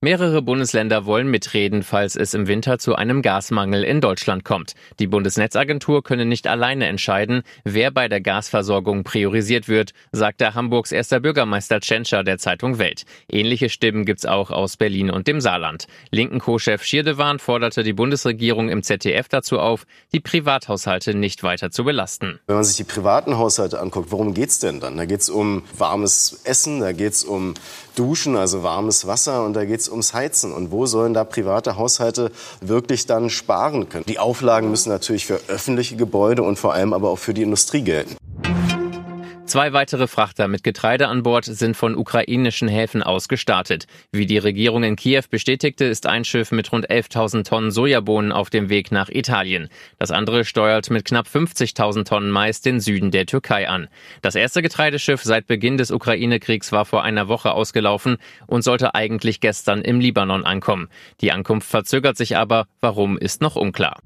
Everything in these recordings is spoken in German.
Mehrere Bundesländer wollen mitreden, falls es im Winter zu einem Gasmangel in Deutschland kommt. Die Bundesnetzagentur könne nicht alleine entscheiden, wer bei der Gasversorgung priorisiert wird, sagte Hamburgs erster Bürgermeister Tschentscher der Zeitung Welt. Ähnliche Stimmen gibt's auch aus Berlin und dem Saarland. Linken Co-Chef Schirdewan forderte die Bundesregierung im ZDF dazu auf, die Privathaushalte nicht weiter zu belasten. Wenn man sich die privaten Haushalte anguckt, worum geht's denn dann? Da geht's um warmes Essen, da geht's um Duschen, also warmes Wasser und da geht's ums Heizen. Und wo sollen da private Haushalte wirklich dann sparen können? Die Auflagen müssen natürlich für öffentliche Gebäude und vor allem aber auch für die Industrie gelten. Zwei weitere Frachter mit Getreide an Bord sind von ukrainischen Häfen aus gestartet. Wie die Regierung in Kiew bestätigte, ist ein Schiff mit rund 11.000 Tonnen Sojabohnen auf dem Weg nach Italien. Das andere steuert mit knapp 50.000 Tonnen Mais den Süden der Türkei an. Das erste Getreideschiff seit Beginn des Ukraine-Kriegs war vor einer Woche ausgelaufen und sollte eigentlich gestern im Libanon ankommen. Die Ankunft verzögert sich aber. Warum ist noch unklar.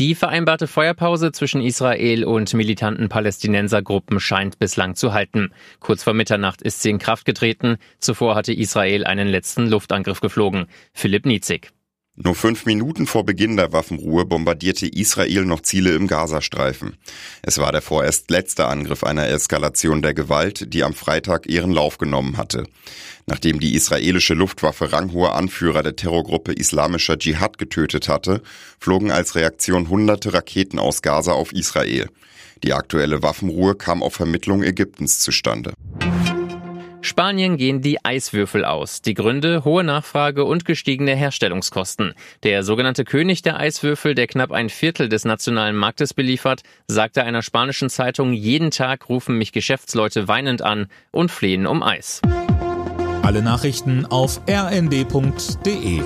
Die vereinbarte Feuerpause zwischen Israel und militanten Palästinensergruppen scheint bislang zu halten. Kurz vor Mitternacht ist sie in Kraft getreten. Zuvor hatte Israel einen letzten Luftangriff geflogen. Philipp Niezig. Nur fünf Minuten vor Beginn der Waffenruhe bombardierte Israel noch Ziele im Gazastreifen. Es war der vorerst letzte Angriff einer Eskalation der Gewalt, die am Freitag ihren Lauf genommen hatte. Nachdem die israelische Luftwaffe ranghohe Anführer der Terrorgruppe Islamischer Dschihad getötet hatte, flogen als Reaktion hunderte Raketen aus Gaza auf Israel. Die aktuelle Waffenruhe kam auf Vermittlung Ägyptens zustande. Spanien gehen die Eiswürfel aus. Die Gründe hohe Nachfrage und gestiegene Herstellungskosten. Der sogenannte König der Eiswürfel, der knapp ein Viertel des nationalen Marktes beliefert, sagte einer spanischen Zeitung, jeden Tag rufen mich Geschäftsleute weinend an und flehen um Eis. Alle Nachrichten auf rnd.de